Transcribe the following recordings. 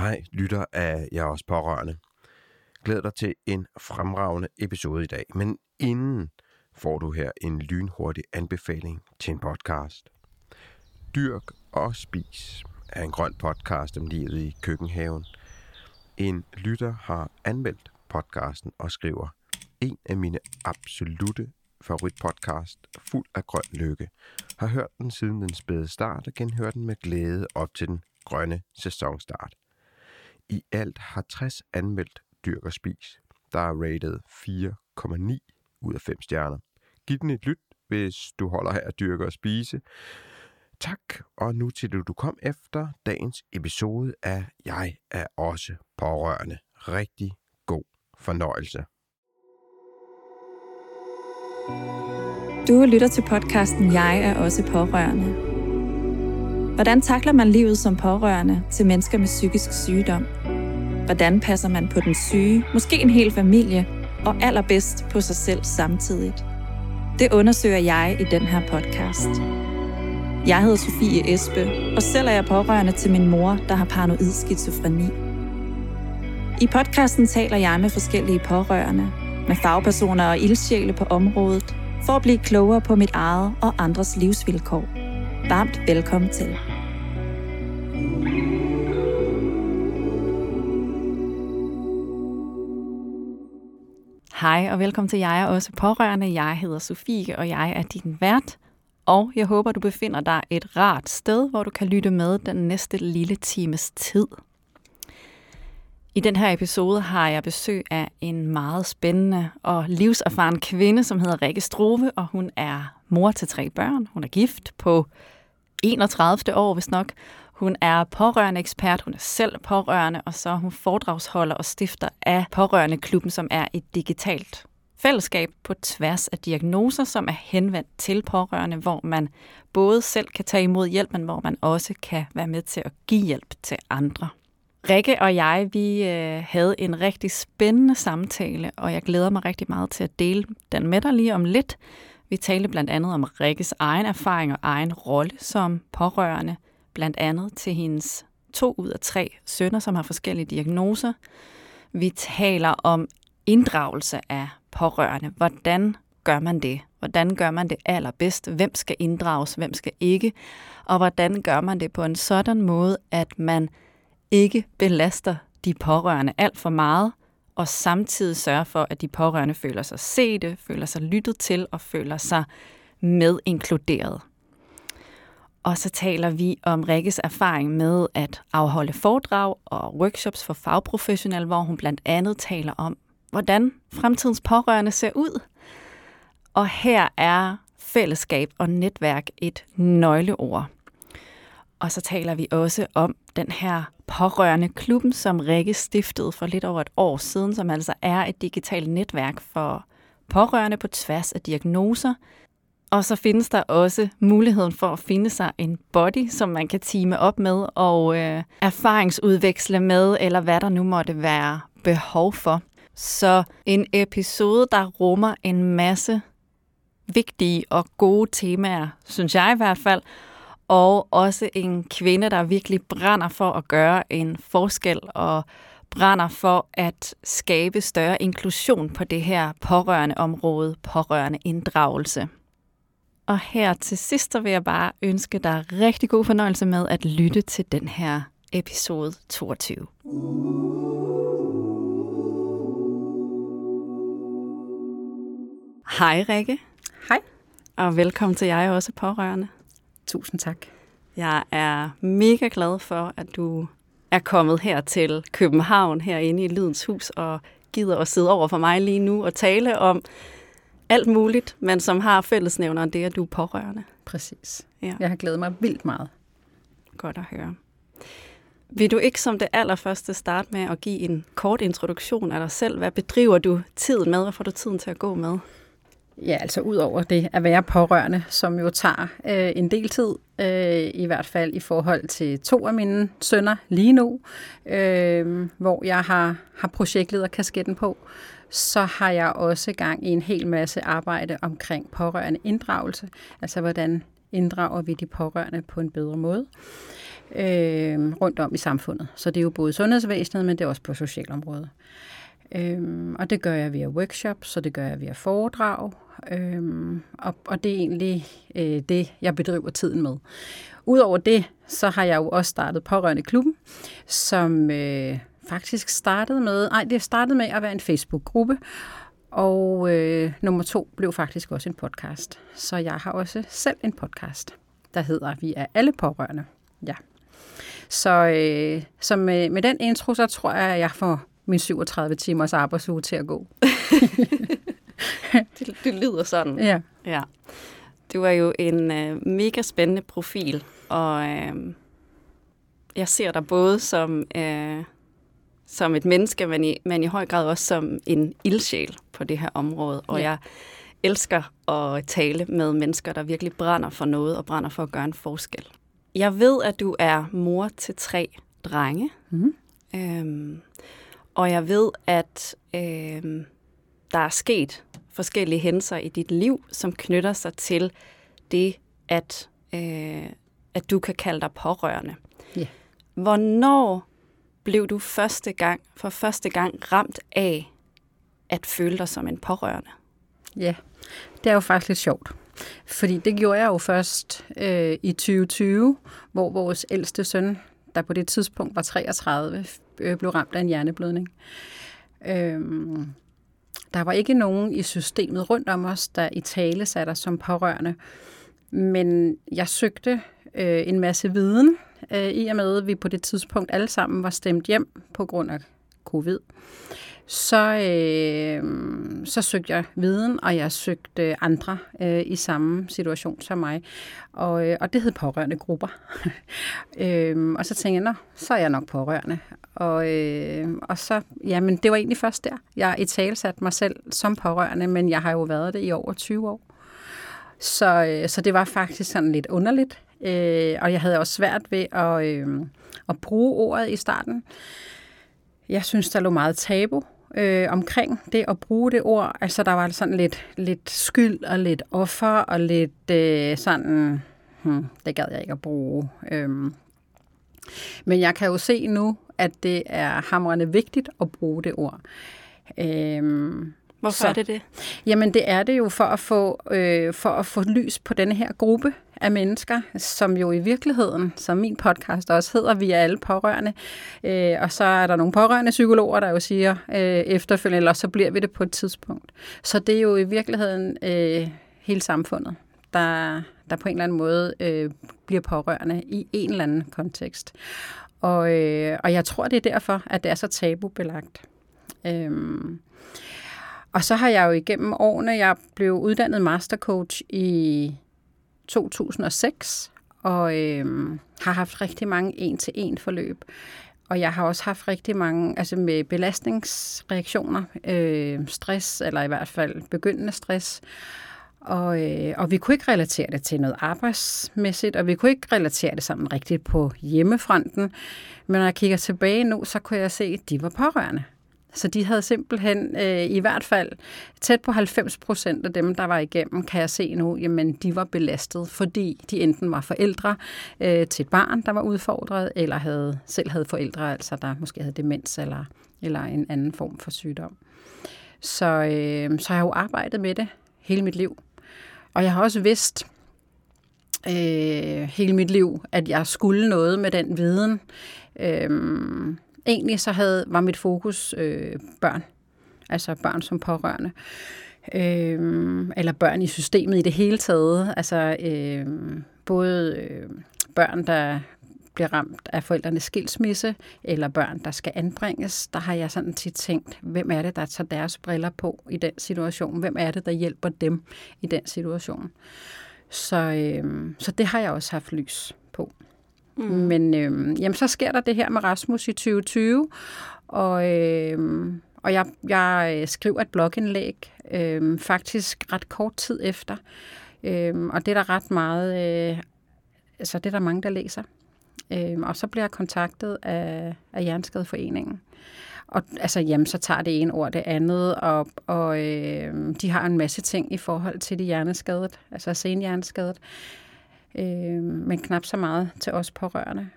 Hej, lytter af jeg også pårørende. Glæder dig til en fremragende episode i dag, men inden får du her en lynhurtig anbefaling til en podcast. Dyrk og spis er en grøn podcast om livet i køkkenhaven. En lytter har anmeldt podcasten og skriver, en af mine absolute favoritpodcast, fuld af grøn lykke. Har hørt den siden den spæde start og genhørt den med glæde op til den grønne sæsonstart. I alt har 60 anmeldt Dyrk og Spis, der er rated 4,9 ud af 5 stjerner. Giv den et lyt, hvis du holder her at dyrke og spise. Tak, og nu til det, du kom efter dagens episode af Jeg er også pårørende. Rigtig god fornøjelse. Du lytter til podcasten Jeg er også pårørende. Hvordan takler man livet som pårørende til mennesker med psykisk sygdom? Hvordan passer man på den syge, måske en hel familie, og allerbedst på sig selv samtidigt? Det undersøger jeg i den her podcast. Jeg hedder Sofie Espe, og selv er jeg pårørende til min mor, der har paranoid skizofreni. I podcasten taler jeg med forskellige pårørende, med fagpersoner og ildsjæle på området, for at blive klogere på mit eget og andres livsvilkår. Varmt velkommen til. Hej og velkommen til Jeg er også pårørende. Jeg hedder Sofie, og jeg er din vært. Og jeg håber, du befinder dig et rart sted, hvor du kan lytte med den næste lille times tid. I den her episode har jeg besøg af en meget spændende og livserfaren kvinde, som hedder Rikke Strove, og hun er mor til tre børn. Hun er gift på 31. år, hvis nok. Hun er pårørende ekspert, hun er selv pårørende, og så er hun foredragsholder og stifter af Pårørende-klubben, som er et digitalt fællesskab på tværs af diagnoser, som er henvendt til pårørende, hvor man både selv kan tage imod hjælp, men hvor man også kan være med til at give hjælp til andre. Rikke og jeg, vi øh, havde en rigtig spændende samtale, og jeg glæder mig rigtig meget til at dele den med dig lige om lidt. Vi talte blandt andet om Rikkes egen erfaring og egen rolle som pårørende, blandt andet til hendes to ud af tre sønner, som har forskellige diagnoser. Vi taler om inddragelse af pårørende. Hvordan gør man det? Hvordan gør man det allerbedst? Hvem skal inddrages? Hvem skal ikke? Og hvordan gør man det på en sådan måde, at man ikke belaster de pårørende alt for meget, og samtidig sørge for, at de pårørende føler sig set, føler sig lyttet til og føler sig medinkluderet. Og så taler vi om Rikkes erfaring med at afholde foredrag og workshops for fagprofessionelle, hvor hun blandt andet taler om, hvordan fremtidens pårørende ser ud. Og her er fællesskab og netværk et nøgleord. Og så taler vi også om den her pårørende klubben, som Rikke stiftede for lidt over et år siden, som altså er et digitalt netværk for pårørende på tværs af diagnoser. Og så findes der også muligheden for at finde sig en body, som man kan time op med og øh, erfaringsudveksle med, eller hvad der nu måtte være behov for. Så en episode, der rummer en masse vigtige og gode temaer, synes jeg i hvert fald, og også en kvinde, der virkelig brænder for at gøre en forskel og brænder for at skabe større inklusion på det her pårørende område, pårørende inddragelse. Og her til sidst vil jeg bare ønske dig rigtig god fornøjelse med at lytte til den her episode 22. Hej Rikke. Hej. Og velkommen til Jeg også pårørende. Tusind tak. Jeg er mega glad for, at du er kommet her til København, herinde i Lydens Hus, og gider at sidde over for mig lige nu og tale om alt muligt, men som har fællesnævneren det, at du er pårørende. Præcis. Ja. Jeg har glædet mig vildt meget. Godt at høre. Vil du ikke som det allerførste starte med at give en kort introduktion af dig selv? Hvad bedriver du tiden med? Hvad får du tiden til at gå med? Ja, altså ud over det at være pårørende, som jo tager øh, en del tid, øh, i hvert fald i forhold til to af mine sønner lige nu, øh, hvor jeg har, har projektlederkasketten på, så har jeg også gang i en hel masse arbejde omkring pårørende inddragelse, altså hvordan inddrager vi de pårørende på en bedre måde øh, rundt om i samfundet. Så det er jo både sundhedsvæsenet, men det er også på socialområdet. Øhm, og det gør jeg via workshops, så det gør jeg via foredrag, øhm, og, og det er egentlig øh, det, jeg bedriver tiden med. Udover det, så har jeg jo også startet Pårørende Klubben, som øh, faktisk startede med, nej, det startede med at være en Facebook-gruppe, og øh, nummer to blev faktisk også en podcast. Så jeg har også selv en podcast, der hedder Vi er alle pårørende. Ja. Så, øh, så med, med den intro, så tror jeg, at jeg får min 37 timers arbejdsuge til at gå. det, det lyder sådan. Ja. ja. Du er jo en øh, mega spændende profil, og øh, jeg ser dig både som, øh, som et menneske, men i, men i høj grad også som en ildsjæl på det her område. Og ja. jeg elsker at tale med mennesker, der virkelig brænder for noget og brænder for at gøre en forskel. Jeg ved, at du er mor til tre drenge. Mm. Øhm, og jeg ved, at øhm, der er sket forskellige hændelser i dit liv, som knytter sig til det, at, øh, at du kan kalde dig pårørende. Yeah. Hvornår blev du første gang, for første gang ramt af at føle dig som en pårørende? Ja, det er jo faktisk lidt sjovt. Fordi det gjorde jeg jo først øh, i 2020, hvor vores ældste søn, der på det tidspunkt var 33, øh, blev ramt af en hjerneblødning. Øhm, der var ikke nogen i systemet rundt om os, der i tale satte os som pårørende. Men jeg søgte øh, en masse viden, øh, i og med at vi på det tidspunkt alle sammen var stemt hjem på grund af covid så, øh, så søgte jeg viden, og jeg søgte andre øh, i samme situation som mig. Og, øh, og det hed pårørende grupper. øh, og så tænkte jeg, så er jeg nok pårørende. Og, øh, og så, jamen det var egentlig først der. Jeg i tale mig selv som pårørende, men jeg har jo været det i over 20 år. Så, øh, så det var faktisk sådan lidt underligt. Øh, og jeg havde også svært ved at, øh, at bruge ordet i starten. Jeg synes, der lå meget tabu øh, omkring det at bruge det ord. Altså, der var sådan lidt, lidt skyld og lidt offer og lidt øh, sådan, hmm, det gad jeg ikke at bruge. Øhm. Men jeg kan jo se nu, at det er hamrende vigtigt at bruge det ord. Øhm, Hvorfor så, er det det? Jamen det er det jo for at få øh, for at få lys på denne her gruppe af mennesker, som jo i virkeligheden, som min podcast også hedder, vi er alle pårørende. Øh, og så er der nogle pårørende psykologer, der jo siger øh, efterfølgende, eller så bliver vi det på et tidspunkt. Så det er jo i virkeligheden øh, hele samfundet, der, der på en eller anden måde øh, bliver pårørende i en eller anden kontekst. Og, øh, og jeg tror, det er derfor, at det er så tabubelagt. Øh, og så har jeg jo igennem årene, jeg blev uddannet mastercoach i 2006, og øh, har haft rigtig mange en-til-en forløb. Og jeg har også haft rigtig mange, altså med belastningsreaktioner, øh, stress, eller i hvert fald begyndende stress. Og, øh, og vi kunne ikke relatere det til noget arbejdsmæssigt, og vi kunne ikke relatere det sammen rigtigt på hjemmefronten. Men når jeg kigger tilbage nu, så kunne jeg se, at de var pårørende. Så de havde simpelthen, øh, i hvert fald tæt på 90 procent af dem, der var igennem, kan jeg se nu, jamen de var belastet, fordi de enten var forældre øh, til et barn, der var udfordret, eller havde, selv havde forældre, altså der måske havde demens eller, eller en anden form for sygdom. Så, øh, så jeg har jo arbejdet med det hele mit liv. Og jeg har også vidst øh, hele mit liv, at jeg skulle noget med den viden. Øh, egentlig så havde, var mit fokus øh, børn, altså børn som pårørende, øh, eller børn i systemet i det hele taget, altså øh, både øh, børn, der bliver ramt af forældrenes skilsmisse, eller børn, der skal anbringes, der har jeg sådan tit tænkt, hvem er det, der tager deres briller på i den situation? Hvem er det, der hjælper dem i den situation? Så, øh, så det har jeg også haft lys på. Mm. Men øh, jamen, så sker der det her med Rasmus i 2020, og, øh, og jeg, jeg øh, skriver et blogindlæg øh, faktisk ret kort tid efter, øh, og det er der ret meget, øh, altså det er der mange, der læser. Øh, og så bliver jeg kontaktet af, af Jernskadeforeningen. Og altså, jamen, så tager det ene ord det andet, og, og øh, de har en masse ting i forhold til de hjerneskadet, altså senhjerneskadet øh, men knap så meget til os pårørende.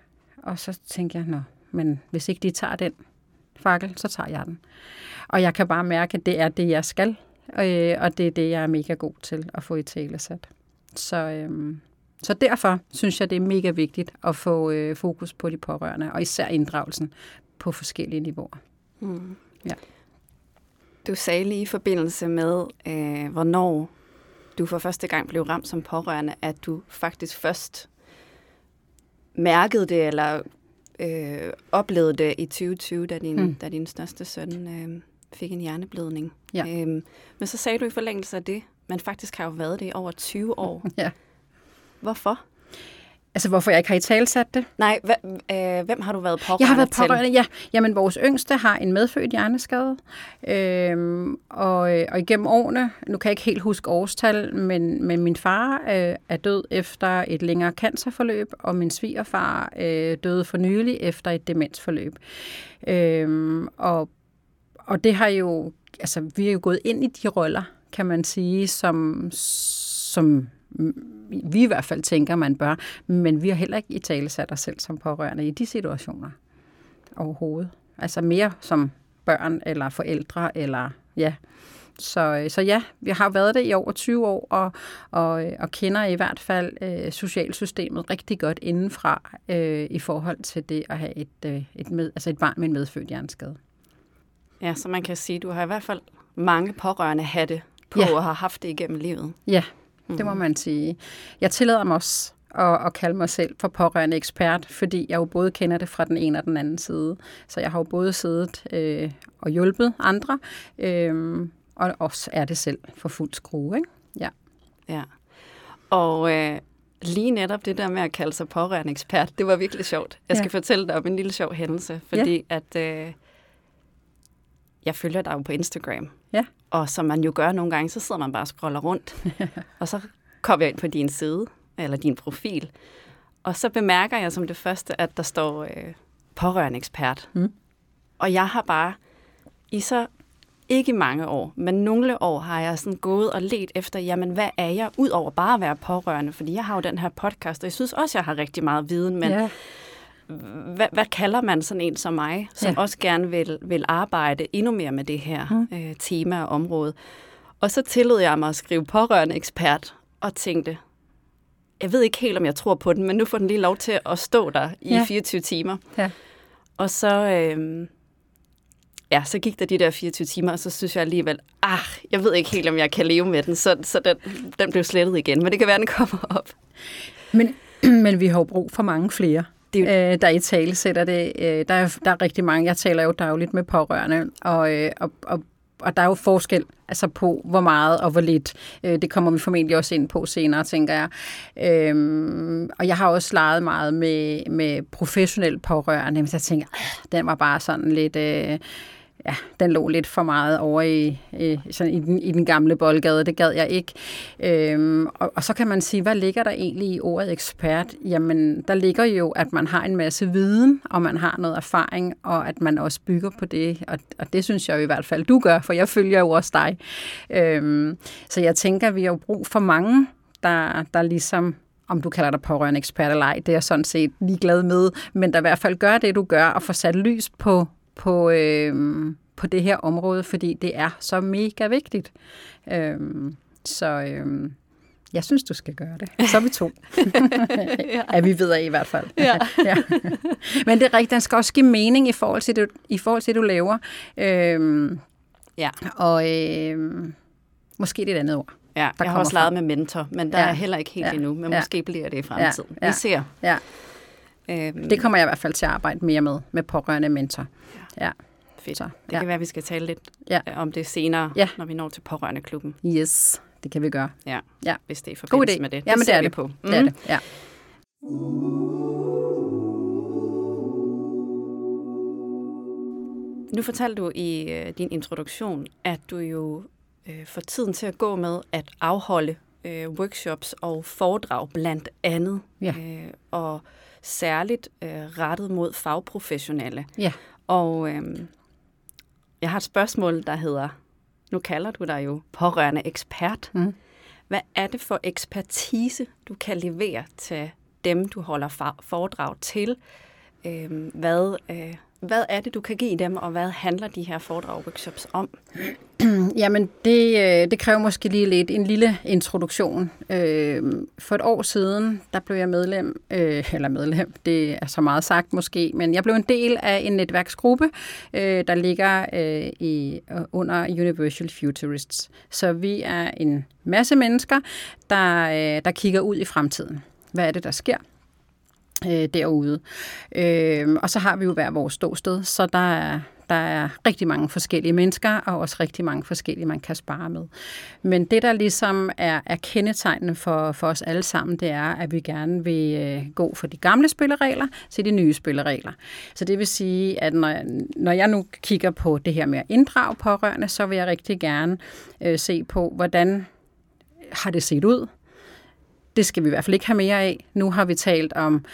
Og så tænkte jeg, nå, men hvis ikke de tager den fakkel, så tager jeg den. Og jeg kan bare mærke, at det er det, jeg skal, øh, og det er det, jeg er mega god til at få i tale sat. Så, øh, så derfor synes jeg, det er mega vigtigt at få øh, fokus på de pårørende, og især inddragelsen på forskellige niveauer. Mm. Ja. Du sagde lige i forbindelse med, øh, hvornår du for første gang blev ramt som pårørende, at du faktisk først mærkede det, eller øh, oplevede det i 2020, da din, mm. da din største søn øh, fik en hjerneblødning. Ja. Øhm, men så sagde du i forlængelse af det, men faktisk har jo været det i over 20 år. Ja. Hvorfor? Altså, hvorfor jeg ikke har i talsat det? Nej, øh, hvem har du været pårørende Jeg har været pårørende, til? ja. Jamen, vores yngste har en medfødt hjerneskade. Øhm, og, og igennem årene, nu kan jeg ikke helt huske årstal, men, men min far øh, er død efter et længere cancerforløb, og min svigerfar øh, døde for nylig efter et demensforløb. Øhm, og, og det har jo, altså, vi er jo gået ind i de roller, kan man sige, som, som vi i hvert fald tænker, man bør, men vi har heller ikke i tale sat os selv som pårørende i de situationer overhovedet. Altså mere som børn eller forældre, eller ja. Så, så ja, vi har været det i over 20 år, og, og, og kender i hvert fald øh, socialsystemet rigtig godt indenfra øh, i forhold til det at have et, øh, et, med, altså et barn med en medfødt hjerneskade. Ja, så man kan sige, at du har i hvert fald mange pårørende hatte på ja. og har haft det igennem livet. Ja, Mm. Det må man sige. Jeg tillader mig også at, at kalde mig selv for pårørende ekspert, fordi jeg jo både kender det fra den ene og den anden side. Så jeg har jo både siddet øh, og hjulpet andre, øh, og også er det selv for fuld skrue. Ikke? Ja. ja. Og øh, lige netop det der med at kalde sig pårørende ekspert, det var virkelig sjovt. Jeg skal ja. fortælle dig om en lille sjov hændelse, fordi ja. at øh, jeg følger dig jo på Instagram. Ja. Og som man jo gør nogle gange, så sidder man bare og scroller rundt. og så kommer jeg ind på din side, eller din profil. Og så bemærker jeg som det første, at der står øh, pårørende ekspert. Mm. Og jeg har bare i så ikke mange år, men nogle år har jeg sådan gået og let efter, jamen hvad er jeg, ud over bare at være pårørende, fordi jeg har jo den her podcast, og jeg synes også, jeg har rigtig meget viden, men ja hvad, hvad kalder man sådan en som mig, som ja. også gerne vil, vil arbejde endnu mere med det her mm. øh, tema og område? Og så tillod jeg mig at skrive pårørende ekspert, og tænkte, jeg ved ikke helt, om jeg tror på den, men nu får den lige lov til at stå der i ja. 24 timer. Ja. Og så, øh, ja, så gik der de der 24 timer, og så synes jeg alligevel, ah, jeg ved ikke helt, om jeg kan leve med den, så, så den, den blev slettet igen, men det kan være, den kommer op. Men, men vi har jo brug for mange flere det, øh, der i tale sætter det. Øh, der, er, der er rigtig mange, jeg taler jo dagligt med pårørende, og, øh, og, og og der er jo forskel altså på, hvor meget og hvor lidt. Øh, det kommer vi formentlig også ind på senere, tænker jeg. Øhm, og jeg har også leget meget med, med professionelle pårørende, men jeg tænker, den var bare sådan lidt... Øh, ja, den lå lidt for meget over i, i, sådan i, den, i den gamle boldgade. Det gad jeg ikke. Øhm, og, og så kan man sige, hvad ligger der egentlig i ordet ekspert? Jamen, der ligger jo, at man har en masse viden, og man har noget erfaring, og at man også bygger på det. Og, og det synes jeg jo i hvert fald, du gør, for jeg følger jo også dig. Øhm, så jeg tænker, at vi har jo brug for mange, der, der ligesom om du kalder dig pårørende ekspert eller ej, det er jeg sådan set ligeglad med, men der i hvert fald gør det, du gør, og får sat lys på, på, øh, på det her område, fordi det er så mega vigtigt. Øh, så øh, jeg synes, du skal gøre det. Så er vi to. ja. ja, vi ved i hvert fald. Ja. ja. Men det er rigtigt, den skal også give mening i forhold til det, i forhold til det du laver. Øh, ja. Og øh, måske det er et andet ord. Ja, der jeg har også leget med mentor, men der ja. er heller ikke helt ja. endnu, men ja. måske bliver det i fremtiden. Ja. Vi ser. Ja. Øhm. Det kommer jeg i hvert fald til at arbejde mere med, med pårørende mentor. Ja. Ja. Fedt. Så, det ja. kan være, at vi skal tale lidt ja. om det senere, ja. når vi når til pårørende klubben. Yes, det kan vi gøre. Ja, ja. hvis det er forbindelse med det. Ja, men det er det. På. Mm. Det er det, ja. Nu fortalte du i øh, din introduktion, at du jo øh, får tiden til at gå med at afholde øh, workshops og foredrag blandt andet. Ja. Øh, og særligt øh, rettet mod fagprofessionelle. Ja. Og øh, jeg har et spørgsmål, der hedder, nu kalder du dig jo pårørende ekspert. Mm. hvad er det for ekspertise, du kan levere til dem, du holder foredrag til? Øh, hvad, øh, hvad er det, du kan give dem, og hvad handler de her foredrag workshops om? Jamen, det, øh, det kræver måske lige lidt en lille introduktion. Øh, for et år siden, der blev jeg medlem, øh, eller medlem, det er så meget sagt måske, men jeg blev en del af en netværksgruppe, der ligger i, under Universal Futurists. Så vi er en masse mennesker, der, der kigger ud i fremtiden. Hvad er det, der sker? Øh, derude. Øh, og så har vi jo hver vores ståsted, så der er, der er rigtig mange forskellige mennesker, og også rigtig mange forskellige, man kan spare med. Men det, der ligesom er, er kendetegnende for, for os alle sammen, det er, at vi gerne vil øh, gå fra de gamle spilleregler til de nye spilleregler. Så det vil sige, at når, når jeg nu kigger på det her med at inddrage pårørende, så vil jeg rigtig gerne øh, se på, hvordan har det set ud? Det skal vi i hvert fald ikke have mere af. Nu har vi talt om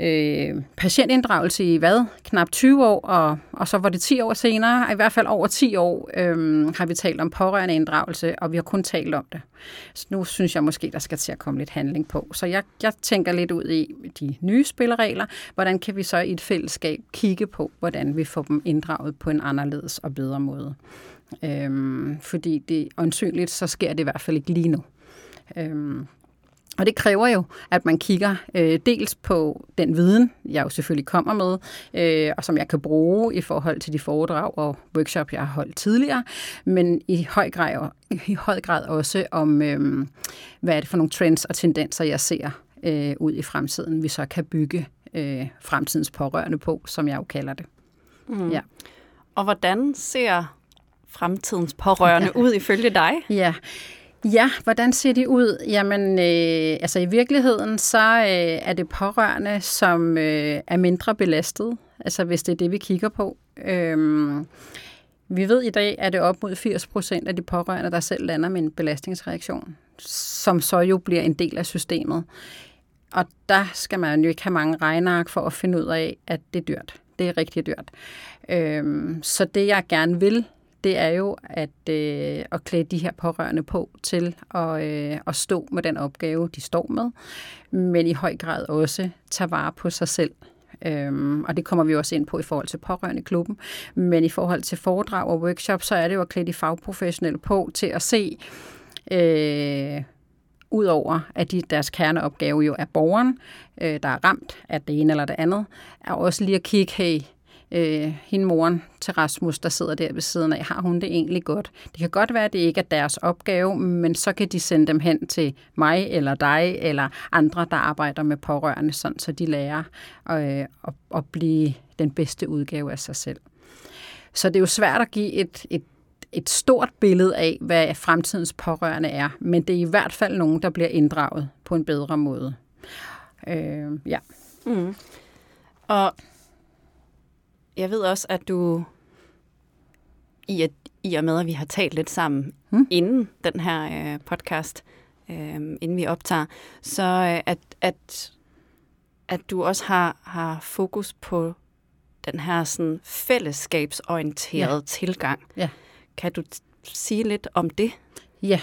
øh, patientinddragelse i hvad? Knap 20 år, og, og så var det 10 år senere, i hvert fald over 10 år, øh, har vi talt om pårørende inddragelse, og vi har kun talt om det. Så nu synes jeg måske, der skal til at komme lidt handling på. Så jeg, jeg tænker lidt ud i de nye spilleregler. Hvordan kan vi så i et fællesskab kigge på, hvordan vi får dem inddraget på en anderledes og bedre måde? Øhm, fordi det åndsynligt, så sker det i hvert fald ikke lige nu. Øhm, og det kræver jo, at man kigger øh, dels på den viden, jeg jo selvfølgelig kommer med, øh, og som jeg kan bruge i forhold til de foredrag og workshop, jeg har holdt tidligere, men i høj grad, i høj grad også om, øh, hvad er det for nogle trends og tendenser, jeg ser øh, ud i fremtiden, vi så kan bygge øh, fremtidens pårørende på, som jeg jo kalder det. Mm. Ja. Og hvordan ser fremtidens pårørende ud ifølge dig? Ja, Ja, hvordan ser de ud? Jamen, øh, altså i virkeligheden, så øh, er det pårørende, som øh, er mindre belastet, altså hvis det er det, vi kigger på. Øh, vi ved i dag, at det er op mod 80 procent af de pårørende, der selv lander med en belastningsreaktion, som så jo bliver en del af systemet. Og der skal man jo ikke have mange regneark for at finde ud af, at det er dyrt. Det er rigtig dyrt. Øh, så det, jeg gerne vil det er jo at, øh, at klæde de her pårørende på til at, øh, at stå med den opgave, de står med, men i høj grad også tage vare på sig selv. Øhm, og det kommer vi også ind på i forhold til pårørende klubben. Men i forhold til foredrag og workshop, så er det jo at klæde de fagprofessionelle på til at se, øh, udover at de, deres kerneopgave jo er borgeren, øh, der er ramt af det ene eller det andet, er også lige at kigge, hey, øh, hende moren til Rasmus, der sidder der ved siden af, har hun det egentlig godt? Det kan godt være, at det ikke er deres opgave, men så kan de sende dem hen til mig eller dig eller andre, der arbejder med pårørende, sådan, så de lærer øh, at, at blive den bedste udgave af sig selv. Så det er jo svært at give et, et et stort billede af, hvad fremtidens pårørende er, men det er i hvert fald nogen, der bliver inddraget på en bedre måde. Øh, ja. Mm. Og jeg ved også, at du, i, at, i og med, at vi har talt lidt sammen hmm. inden den her øh, podcast, øh, inden vi optager, så øh, at, at, at du også har, har fokus på den her sådan fællesskabsorienterede ja. tilgang. Ja. Kan du sige lidt om det? Ja,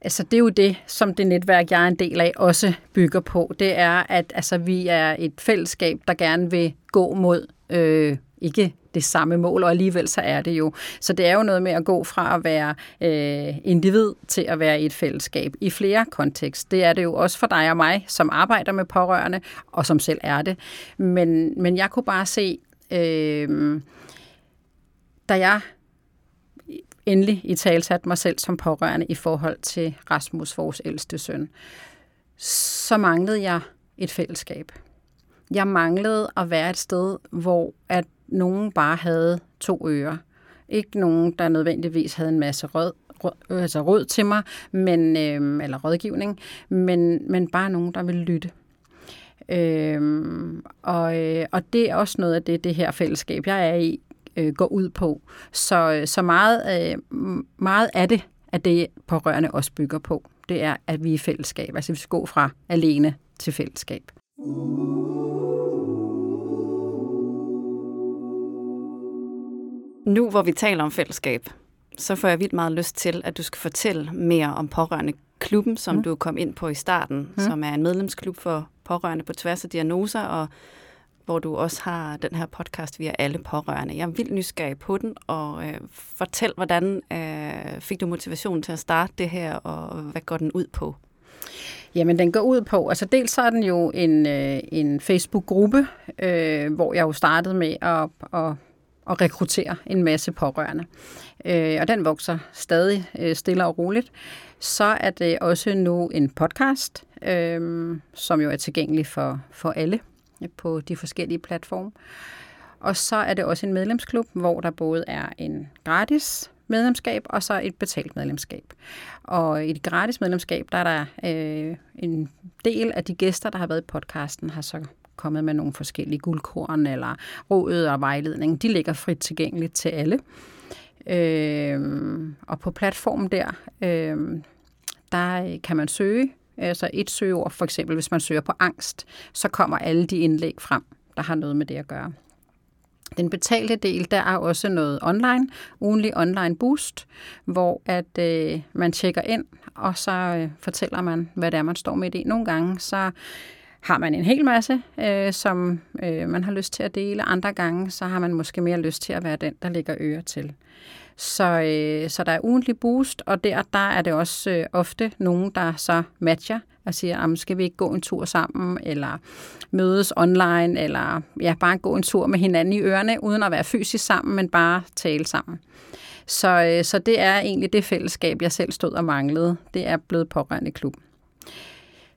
Altså det er jo det, som det netværk, jeg er en del af, også bygger på. Det er, at altså, vi er et fællesskab, der gerne vil gå mod øh, ikke det samme mål, og alligevel så er det jo. Så det er jo noget med at gå fra at være øh, individ til at være i et fællesskab i flere kontekst. Det er det jo også for dig og mig, som arbejder med pårørende, og som selv er det. Men, men jeg kunne bare se, øh, da jeg endelig i talsat mig selv som pårørende i forhold til Rasmus, vores ældste søn, så manglede jeg et fællesskab. Jeg manglede at være et sted, hvor at nogen bare havde to ører. Ikke nogen, der nødvendigvis havde en masse rød, rød, altså råd til mig, men, øh, eller rådgivning, men, men bare nogen, der ville lytte. Øhm, og, øh, og det er også noget af det, det her fællesskab, jeg er i, øh, går ud på. Så, øh, så meget, øh, meget af det, at det pårørende også bygger på, det er, at vi er i fællesskab. Altså vi skal gå fra alene til fællesskab. Nu hvor vi taler om fællesskab, så får jeg vildt meget lyst til, at du skal fortælle mere om pårørende klubben, som mm. du kom ind på i starten, mm. som er en medlemsklub for pårørende på tværs af diagnoser, og hvor du også har den her podcast via alle pårørende. Jeg er vildt nysgerrig på den, og øh, fortæl, hvordan øh, fik du motivation til at starte det her, og hvad går den ud på? Jamen, den går ud på, altså dels så er den jo en, øh, en Facebook-gruppe, øh, hvor jeg jo startede med at, at, at rekruttere en masse pårørende. Øh, og den vokser stadig øh, stille og roligt. Så er det også nu en podcast, øh, som jo er tilgængelig for, for alle på de forskellige platforme. Og så er det også en medlemsklub, hvor der både er en gratis medlemskab og så et betalt medlemskab. Og i det gratis medlemskab, der er der øh, en del af de gæster, der har været i podcasten, har så kommet med nogle forskellige guldkorn eller råd og vejledning. De ligger frit tilgængeligt til alle. Øh, og på platformen der, øhm, øh, der kan man søge Altså et søgeord, for eksempel hvis man søger på angst, så kommer alle de indlæg frem, der har noget med det at gøre. Den betalte del, der er også noget online, ugenlig online boost, hvor at øh, man tjekker ind, og så øh, fortæller man, hvad det er, man står med i. Nogle gange, så har man en hel masse, øh, som øh, man har lyst til at dele. Andre gange, så har man måske mere lyst til at være den, der lægger øre til. Så, øh, så der er ugentlig boost, og der, der er det også øh, ofte nogen, der så matcher og siger, skal vi ikke gå en tur sammen, eller mødes online, eller ja, bare gå en tur med hinanden i ørerne, uden at være fysisk sammen, men bare tale sammen. Så, øh, så det er egentlig det fællesskab, jeg selv stod og manglede. Det er blevet pårørende klub.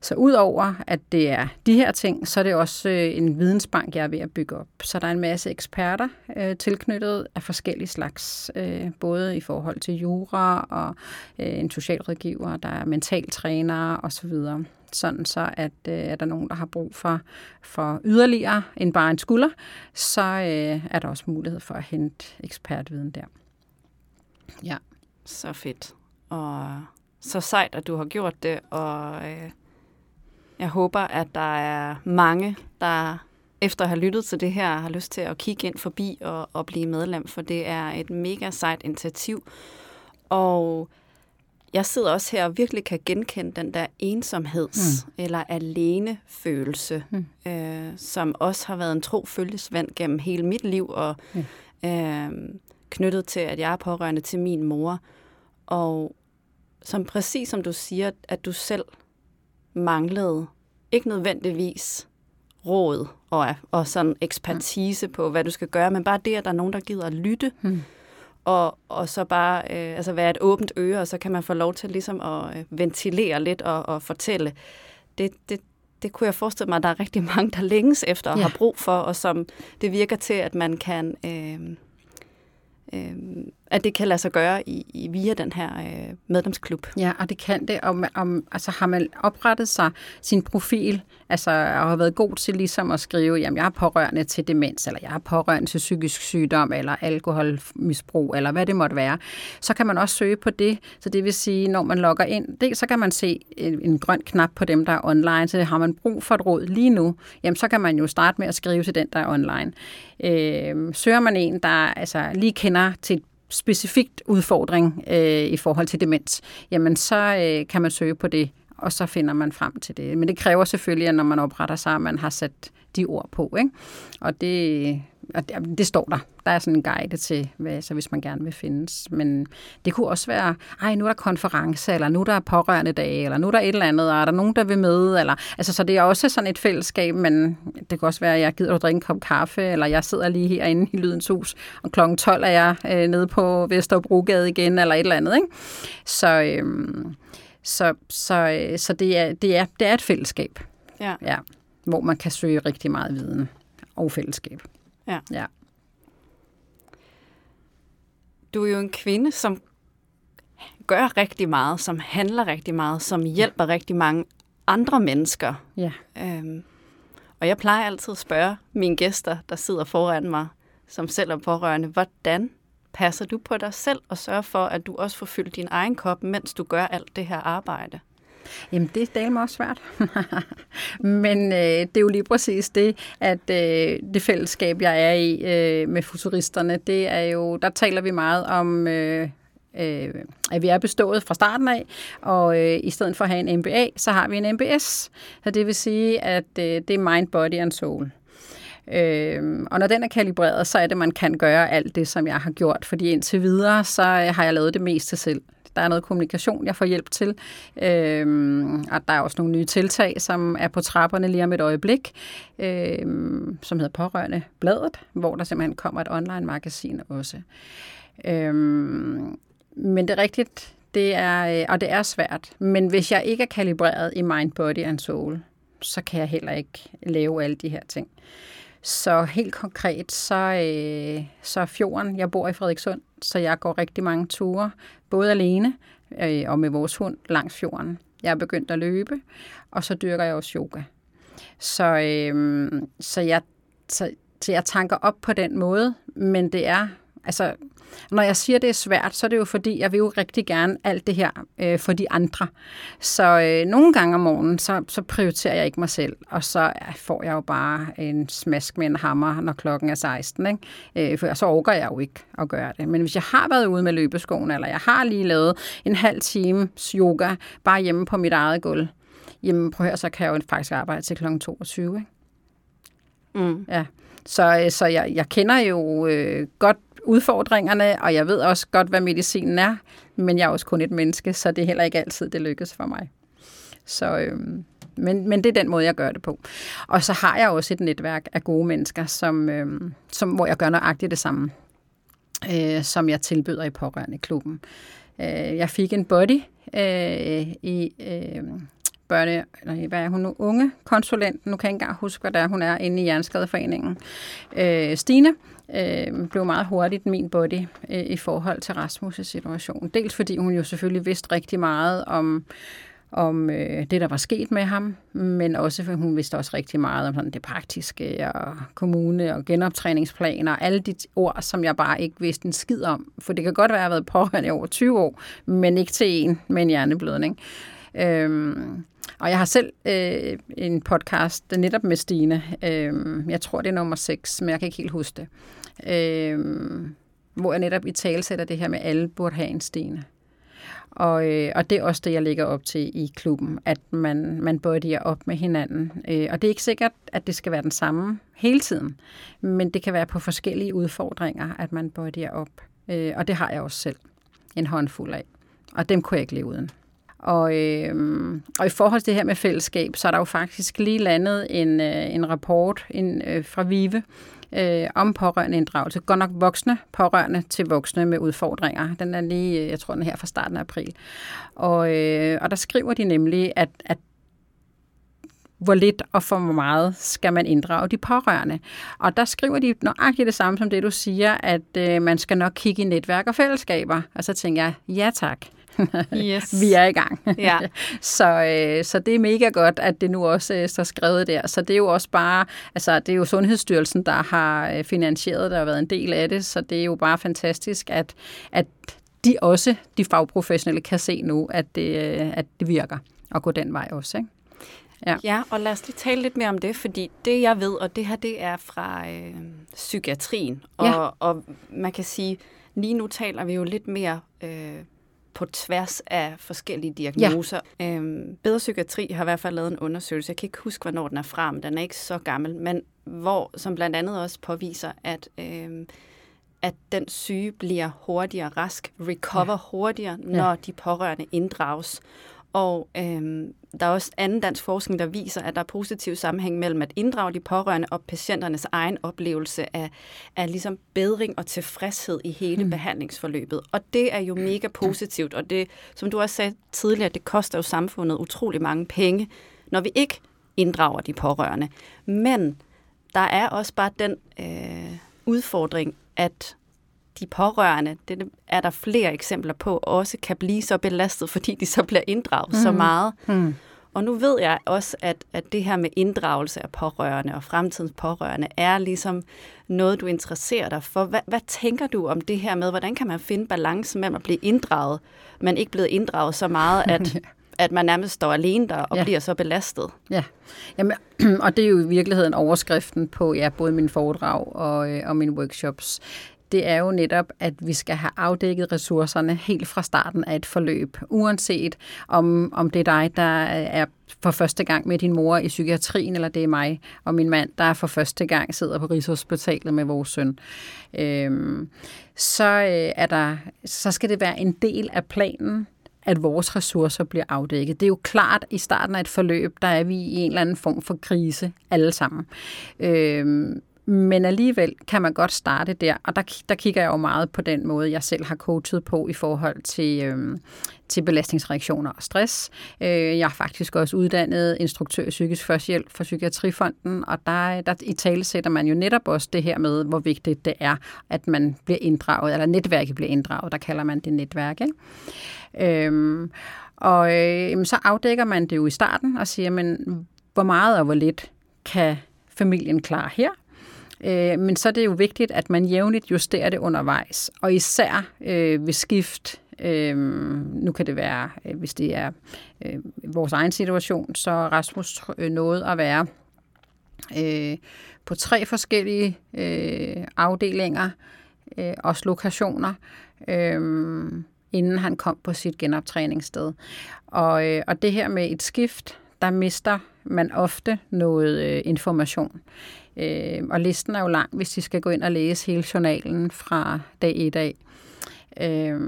Så udover at det er de her ting, så er det også øh, en vidensbank, jeg er ved at bygge op. Så der er en masse eksperter øh, tilknyttet af forskellige slags, øh, både i forhold til jura og øh, en socialrådgiver, der er mentaltrænere osv. Sådan så, at øh, er der nogen, der har brug for, for yderligere end bare en skulder, så øh, er der også mulighed for at hente ekspertviden der. Ja. Så fedt. Og så sejt, at du har gjort det, og øh, jeg håber, at der er mange, der efter at have lyttet til det her, har lyst til at kigge ind forbi og, og blive medlem, for det er et mega sejt initiativ. Og jeg sidder også her og virkelig kan genkende den der ensomheds- mm. eller alene-følelse, mm. øh, som også har været en tro følgesvand gennem hele mit liv, og mm. øh, knyttet til, at jeg er pårørende til min mor. Og som præcis som du siger, at du selv manglede ikke nødvendigvis råd og, og sådan ekspertise mm. på, hvad du skal gøre, men bare det, at der er nogen, der gider at lytte, mm. og, og så bare øh, altså være et åbent øre, og så kan man få lov til ligesom at øh, ventilere lidt og, og fortælle. Det, det, det kunne jeg forestille mig, at der er rigtig mange, der længes efter og ja. har brug for, og som det virker til, at man kan... Øh, øh, at det kan lade sig gøre i, i via den her øh, medlemsklub. Ja, og det kan det. Om, om, altså har man oprettet sig sin profil, altså og har været god til ligesom at skrive, jamen jeg er pårørende til demens, eller jeg er pårørende til psykisk sygdom, eller alkoholmisbrug, eller hvad det måtte være, så kan man også søge på det. Så det vil sige, når man logger ind, det, så kan man se en, en grøn knap på dem, der er online, så har man brug for et råd lige nu, jamen så kan man jo starte med at skrive til den, der er online. Øh, søger man en, der altså, lige kender til et specifikt udfordring øh, i forhold til demens, jamen så øh, kan man søge på det, og så finder man frem til det. Men det kræver selvfølgelig, at når man opretter sig, at man har sat de ord på. Ikke? Og det, og det, det står der. Der er sådan en guide til, hvad, så hvis man gerne vil findes. Men det kunne også være, ej, nu er der konference, eller nu er der pårørende dag, eller nu er der et eller andet, og er der nogen, der vil med? Eller, altså, så det er også sådan et fællesskab, men det kan også være, at jeg gider at drikke en kop kaffe, eller jeg sidder lige herinde i Lydens Hus, og klokken 12 er jeg øh, nede på Vesterbrogade igen, eller et eller andet. Ikke? Så, øhm, så, så, øh, så det, er, det, er, det er et fællesskab, ja. Ja, hvor man kan søge rigtig meget viden og fællesskab. Ja. Ja. Du er jo en kvinde, som gør rigtig meget, som handler rigtig meget, som hjælper rigtig mange andre mennesker. Ja. Øhm, og jeg plejer altid at spørge mine gæster, der sidder foran mig, som selv er pårørende, hvordan passer du på dig selv og sørger for, at du også får fyldt din egen kop, mens du gør alt det her arbejde? Jamen, det er mig også svært. Men øh, det er jo lige præcis det, at øh, det fællesskab, jeg er i øh, med futuristerne, det er jo, der taler vi meget om øh, øh, at vi er bestået fra starten af, og øh, i stedet for at have en MBA, så har vi en MBS. Så det vil sige, at øh, det er mind, body and soul. Øh, og når den er kalibreret, så er det, man kan gøre alt det, som jeg har gjort, fordi indtil videre, så har jeg lavet det meste selv. Der er noget kommunikation, jeg får hjælp til. Øhm, og der er også nogle nye tiltag, som er på trapperne lige om et øjeblik, øhm, som hedder Pårørende Bladet, hvor der simpelthen kommer et online-magasin også. Øhm, men det er rigtigt, det er, øh, og det er svært. Men hvis jeg ikke er kalibreret i mind, body and soul, så kan jeg heller ikke lave alle de her ting. Så helt konkret, så, øh, så er fjorden, jeg bor i Frederikssund, så jeg går rigtig mange ture, både alene øh, og med vores hund langs fjorden. Jeg er begyndt at løbe, og så dyrker jeg også yoga. Så, øh, så, jeg, så, så jeg tanker op på den måde, men det er, altså når jeg siger, det er svært, så er det jo fordi, jeg vil jo rigtig gerne alt det her øh, for de andre. Så øh, nogle gange om morgenen, så, så prioriterer jeg ikke mig selv, og så får jeg jo bare en smask med en hammer, når klokken er 16. Ikke? Øh, for så overgår jeg jo ikke at gøre det. Men hvis jeg har været ude med løbeskoen, eller jeg har lige lavet en halv time yoga, bare hjemme på mit eget gulv, jamen prøv at høre, så kan jeg jo faktisk arbejde til kl. 22. Ikke? Mm. Ja. Så, øh, så jeg, jeg kender jo øh, godt udfordringerne, og jeg ved også godt, hvad medicinen er, men jeg er også kun et menneske, så det er heller ikke altid, det lykkes for mig. Så, øh, men, men det er den måde, jeg gør det på. Og så har jeg også et netværk af gode mennesker, som, øh, som, hvor jeg gør nøjagtigt det samme, øh, som jeg tilbyder i pårørende klubben. Øh, jeg fik en body øh, i... Øh, børne, eller hvad er hun nu, unge konsulent, nu kan jeg ikke engang huske, hvad det er, hun er inde i Hjerneskadeforeningen, Øh, Stine øh, blev meget hurtigt min body øh, i forhold til Rasmus' situation. Dels fordi hun jo selvfølgelig vidste rigtig meget om, om øh, det, der var sket med ham, men også fordi hun vidste også rigtig meget om sådan det praktiske og kommune og genoptræningsplaner og alle de ord, som jeg bare ikke vidste en skid om. For det kan godt være, at jeg har været pårørende i over 20 år, men ikke til en med en hjerneblødning. Øhm, og jeg har selv øh, en podcast netop med Stine. Øhm, jeg tror, det er nummer 6, men jeg kan ikke helt huske det. Øh, hvor jeg netop i tale sætter det her med, at alle burde have en Stine. Og, øh, og det er også det, jeg lægger op til i klubben, at man, man bodyer op med hinanden. Øh, og det er ikke sikkert, at det skal være den samme hele tiden, men det kan være på forskellige udfordringer, at man bodyer op. Øh, og det har jeg også selv en håndfuld af. Og dem kunne jeg ikke leve uden. Og, øh, og i forhold til det her med fællesskab, så er der jo faktisk lige landet en, øh, en rapport en, øh, fra VIVE øh, om pårørende inddragelse. Godt nok voksne pårørende til voksne med udfordringer. Den er lige, øh, jeg tror den er her fra starten af april. Og, øh, og der skriver de nemlig, at, at hvor lidt og for meget skal man inddrage de pårørende. Og der skriver de nøjagtigt det samme som det, du siger, at øh, man skal nok kigge i netværk og fællesskaber. Og så tænker jeg, ja tak. Yes. vi er i gang. Ja. så, øh, så det er mega godt, at det nu også øh, står skrevet der. Så det er jo også bare, altså det er jo Sundhedsstyrelsen, der har øh, finansieret det og været en del af det, så det er jo bare fantastisk, at, at de også, de fagprofessionelle, kan se nu, at det, at det virker at gå den vej også. Ikke? Ja. ja, og lad os lige tale lidt mere om det, fordi det jeg ved, og det her det er fra øh, psykiatrien, og, ja. og man kan sige, lige nu taler vi jo lidt mere øh, på tværs af forskellige diagnoser. Ja. Øhm, Bedre Psykiatri har i hvert fald lavet en undersøgelse, jeg kan ikke huske, hvornår den er fra, men den er ikke så gammel, men hvor, som blandt andet også påviser, at, øhm, at den syge bliver hurtigere rask, recover ja. hurtigere, når ja. de pårørende inddrages. Og øhm, der er også anden dansk forskning, der viser, at der er positiv sammenhæng mellem at inddrage de pårørende og patienternes egen oplevelse af, af ligesom bedring og tilfredshed i hele mm. behandlingsforløbet. Og det er jo mega positivt, og det, som du også sagde tidligere, det koster jo samfundet utrolig mange penge, når vi ikke inddrager de pårørende. Men der er også bare den øh, udfordring, at de pårørende, det er der flere eksempler på, også kan blive så belastet, fordi de så bliver inddraget mm. så meget. Mm. Og nu ved jeg også, at, at det her med inddragelse af pårørende og fremtidens pårørende er ligesom noget, du interesserer dig for. Hvad, hvad tænker du om det her med, hvordan kan man finde balance mellem at blive inddraget, men ikke blevet inddraget så meget, at, at man nærmest står alene der og ja. bliver så belastet? Ja, Jamen, og det er jo i virkeligheden overskriften på ja, både mine foredrag og, øh, og mine workshops det er jo netop, at vi skal have afdækket ressourcerne helt fra starten af et forløb, uanset om, om det er dig, der er for første gang med din mor i psykiatrien, eller det er mig og min mand, der for første gang sidder på Rigshospitalet med vores søn. Øhm, så, øh, er der, så skal det være en del af planen, at vores ressourcer bliver afdækket. Det er jo klart, at i starten af et forløb, der er vi i en eller anden form for krise alle sammen. Øhm, men alligevel kan man godt starte der, og der, der kigger jeg jo meget på den måde, jeg selv har coachet på i forhold til, øhm, til belastningsreaktioner og stress. Øh, jeg er faktisk også uddannet instruktør i psykisk førstehjælp for Psykiatrifonden, og der, der i tale sætter man jo netop også det her med, hvor vigtigt det er, at man bliver inddraget, eller netværket bliver inddraget, der kalder man det netværk. Ikke? Øhm, og øh, så afdækker man det jo i starten og siger, men hvor meget og hvor lidt kan familien klare her? Øh, men så er det jo vigtigt, at man jævnligt justerer det undervejs, og især øh, ved skift. Øh, nu kan det være, øh, hvis det er øh, vores egen situation, så Rasmus øh, nåede at være øh, på tre forskellige øh, afdelinger, øh, også lokationer, øh, inden han kom på sit genoptræningssted. Og, øh, og det her med et skift, der mister man ofte noget øh, information. Øh, og listen er jo lang, hvis de skal gå ind og læse hele journalen fra dag i dag. Øh,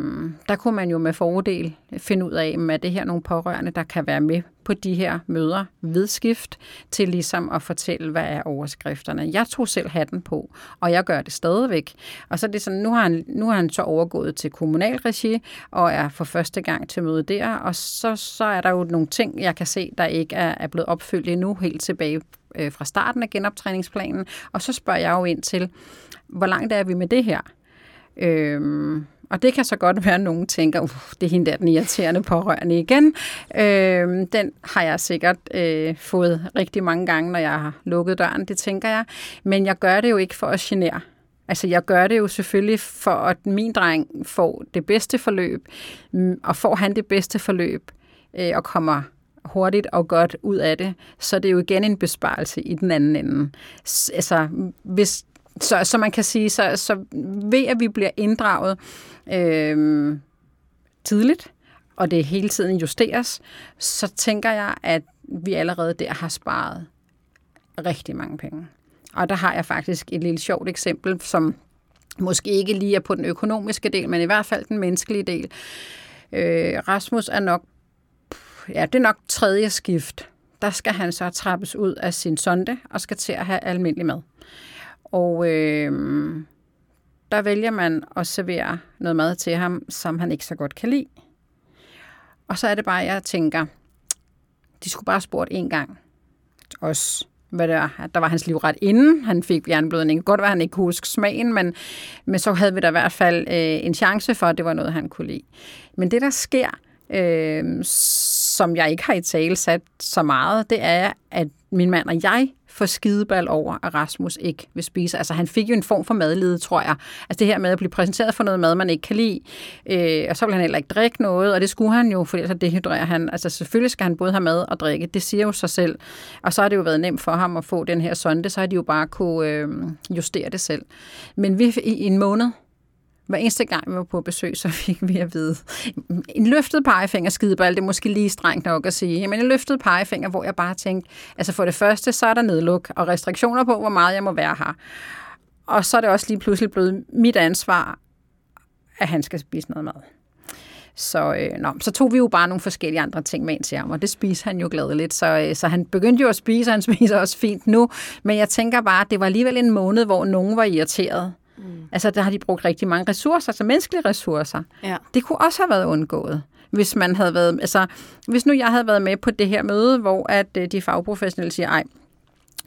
der kunne man jo med fordel finde ud af, at det her nogle pårørende, der kan være med på de her møder ved skift, til ligesom at fortælle, hvad er overskrifterne. Jeg tog selv hatten på, og jeg gør det stadigvæk. Og så er det sådan, nu har han, nu har han så overgået til kommunalregi, og er for første gang til møde der, og så, så er der jo nogle ting, jeg kan se, der ikke er, er blevet opfyldt endnu helt tilbage øh, fra starten af genoptræningsplanen. Og så spørger jeg jo ind til, hvor langt er vi med det her? Øhm, og det kan så godt være, at nogen tænker, uh, det er hende der, den irriterende pårørende igen. Øh, den har jeg sikkert øh, fået rigtig mange gange, når jeg har lukket døren, det tænker jeg. Men jeg gør det jo ikke for at genere. Altså, jeg gør det jo selvfølgelig for, at min dreng får det bedste forløb, mm, og får han det bedste forløb, øh, og kommer hurtigt og godt ud af det, så det er jo igen en besparelse i den anden ende. Altså, hvis, så, så man kan sige, så, så ved at vi bliver inddraget øh, tidligt, og det hele tiden justeres, så tænker jeg, at vi allerede der har sparet rigtig mange penge. Og der har jeg faktisk et lille sjovt eksempel, som måske ikke lige er på den økonomiske del, men i hvert fald den menneskelige del. Øh, Rasmus er nok ja, det er nok tredje skift, der skal han så trappes ud af sin sonde og skal til at have almindelig mad. Og øh, der vælger man at servere noget mad til ham, som han ikke så godt kan lide. Og så er det bare, jeg tænker, de skulle bare spurgt en gang også, hvad det var. Der var hans liv ret inden. Han fik hjerneblødning. Godt var, han ikke kunne huske smagen, men, men så havde vi da i hvert fald øh, en chance for, at det var noget, han kunne lide. Men det, der sker, øh, som jeg ikke har i tale sat så meget, det er, at min mand og jeg for skideball over, at Rasmus ikke vil spise. Altså han fik jo en form for madlede, tror jeg. Altså det her med at blive præsenteret for noget mad, man ikke kan lide, øh, og så vil han heller ikke drikke noget, og det skulle han jo, for ellers dehydrerer han. Altså selvfølgelig skal han både have mad og drikke, det siger jo sig selv. Og så har det jo været nemt for ham at få den her sonde, så har de jo bare kunne øh, justere det selv. Men vi i en måned, hver eneste gang, vi var på besøg, så fik vi at vide, en løftet pegefinger skideball, det er måske lige strengt nok at sige, men en løftet pegefinger, hvor jeg bare tænkte, altså for det første, så er der nedluk og restriktioner på, hvor meget jeg må være her. Og så er det også lige pludselig blevet mit ansvar, at han skal spise noget mad. Så, øh, nå, så tog vi jo bare nogle forskellige andre ting med ind til ham, og det spiser han jo gladeligt. Så, øh, så han begyndte jo at spise, og han spiser også fint nu. Men jeg tænker bare, at det var alligevel en måned, hvor nogen var irriteret. Mm. Altså, der har de brugt rigtig mange ressourcer, altså menneskelige ressourcer. Ja. Det kunne også have været undgået hvis man havde været, altså, hvis nu jeg havde været med på det her møde, hvor at øh, de fagprofessionelle siger, ej,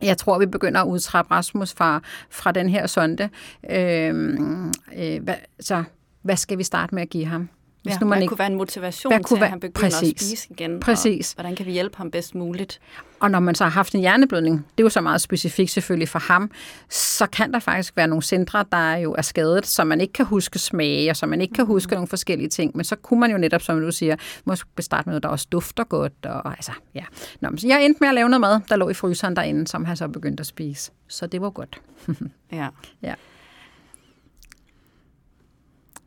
jeg tror, vi begynder at udtrappe Rasmus fra, fra den her sonde. Øhm, øh, hvad, så hvad skal vi starte med at give ham? Hvis ja, nu man hvad ikke, kunne være en motivation hvad til, at han begynder præcis, at spise igen? Præcis. Og hvordan kan vi hjælpe ham bedst muligt? Og når man så har haft en hjerneblødning, det er jo så meget specifikt selvfølgelig for ham, så kan der faktisk være nogle centre, der jo er skadet, så man ikke kan huske smage, og så man ikke kan huske mm. nogle forskellige ting. Men så kunne man jo netop, som du siger, måske starte med noget, der også dufter godt. Og, altså, ja. Nå, så jeg endte med at lave noget mad, der lå i fryseren derinde, som han så begyndte at spise. Så det var godt. ja. ja.